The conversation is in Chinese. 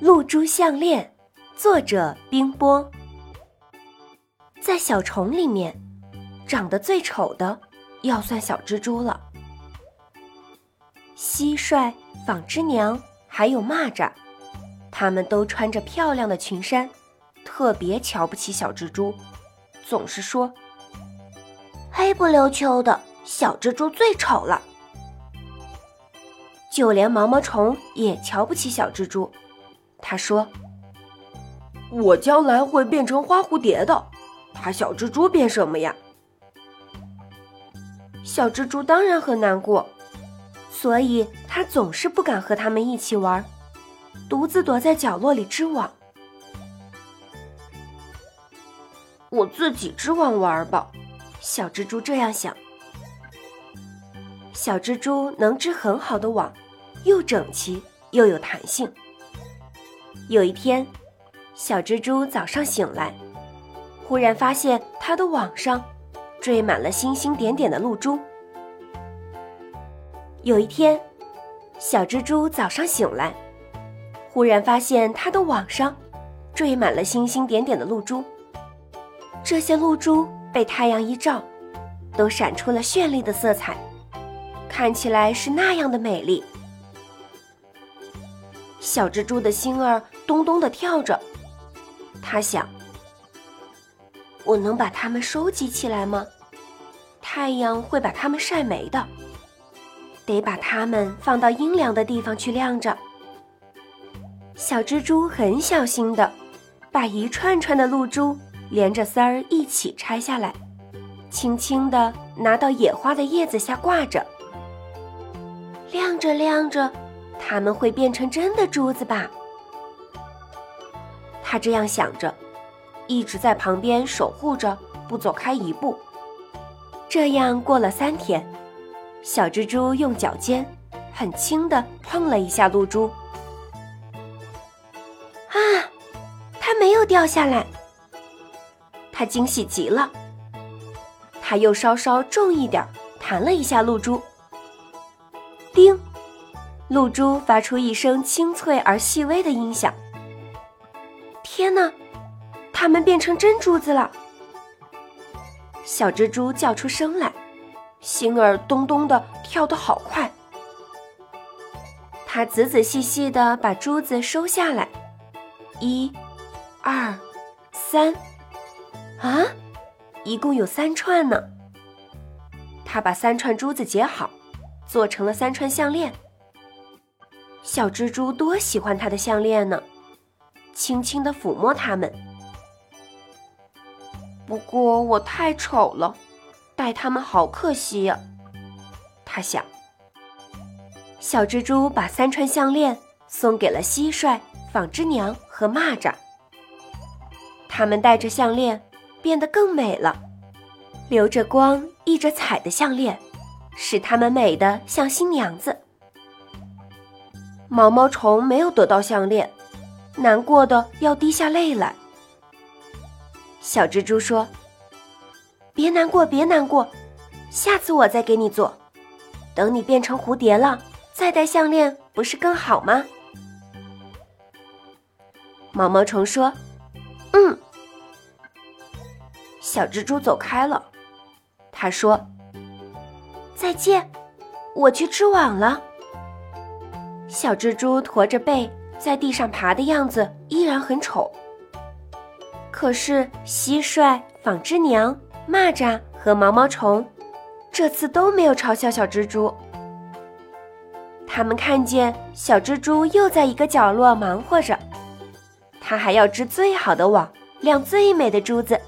露珠项链，作者冰波。在小虫里面，长得最丑的要算小蜘蛛了。蟋蟀、纺织娘还有蚂蚱，他们都穿着漂亮的裙衫，特别瞧不起小蜘蛛，总是说：“黑不溜秋的小蜘蛛最丑了。”就连毛毛虫也瞧不起小蜘蛛，他说：“我将来会变成花蝴蝶的。”他小蜘蛛变什么呀？小蜘蛛当然很难过，所以他总是不敢和他们一起玩，独自躲在角落里织网。我自己织网玩吧，小蜘蛛这样想。小蜘蛛能织很好的网，又整齐又有弹性。有一天，小蜘蛛早上醒来。忽然发现它的网上缀满了星星点点的露珠。有一天，小蜘蛛早上醒来，忽然发现它的网上缀满了星星点点的露珠。这些露珠被太阳一照，都闪出了绚丽的色彩，看起来是那样的美丽。小蜘蛛的心儿咚咚的跳着，它想。我能把它们收集起来吗？太阳会把它们晒没的，得把它们放到阴凉的地方去晾着。小蜘蛛很小心的把一串串的露珠连着丝儿一起拆下来，轻轻的拿到野花的叶子下挂着。晾着晾着，它们会变成真的珠子吧？他这样想着。一直在旁边守护着，不走开一步。这样过了三天，小蜘蛛用脚尖很轻地碰了一下露珠，啊，它没有掉下来。它惊喜极了。它又稍稍重一点弹了一下露珠，叮，露珠发出一声清脆而细微的音响。天哪！它们变成真珠子了，小蜘蛛叫出声来，心儿咚咚的跳得好快。它仔仔细细的把珠子收下来，一、二、三，啊，一共有三串呢。它把三串珠子结好，做成了三串项链。小蜘蛛多喜欢它的项链呢，轻轻的抚摸它们。不过我太丑了，戴它们好可惜呀。他想。小蜘蛛把三串项链送给了蟋蟀、纺织娘和蚂蚱。它们戴着项链变得更美了，流着光、溢着彩的项链，使它们美得像新娘子。毛毛虫没有得到项链，难过的要滴下泪来。小蜘蛛说：“别难过，别难过，下次我再给你做。等你变成蝴蝶了，再戴项链，不是更好吗？”毛毛虫说：“嗯。”小蜘蛛走开了。他说：“再见，我去织网了。”小蜘蛛驼着背在地上爬的样子依然很丑。可是，蟋蟀、纺织娘、蚂蚱和毛毛虫，这次都没有嘲笑小蜘蛛。他们看见小蜘蛛又在一个角落忙活着，它还要织最好的网，晾最美的珠子。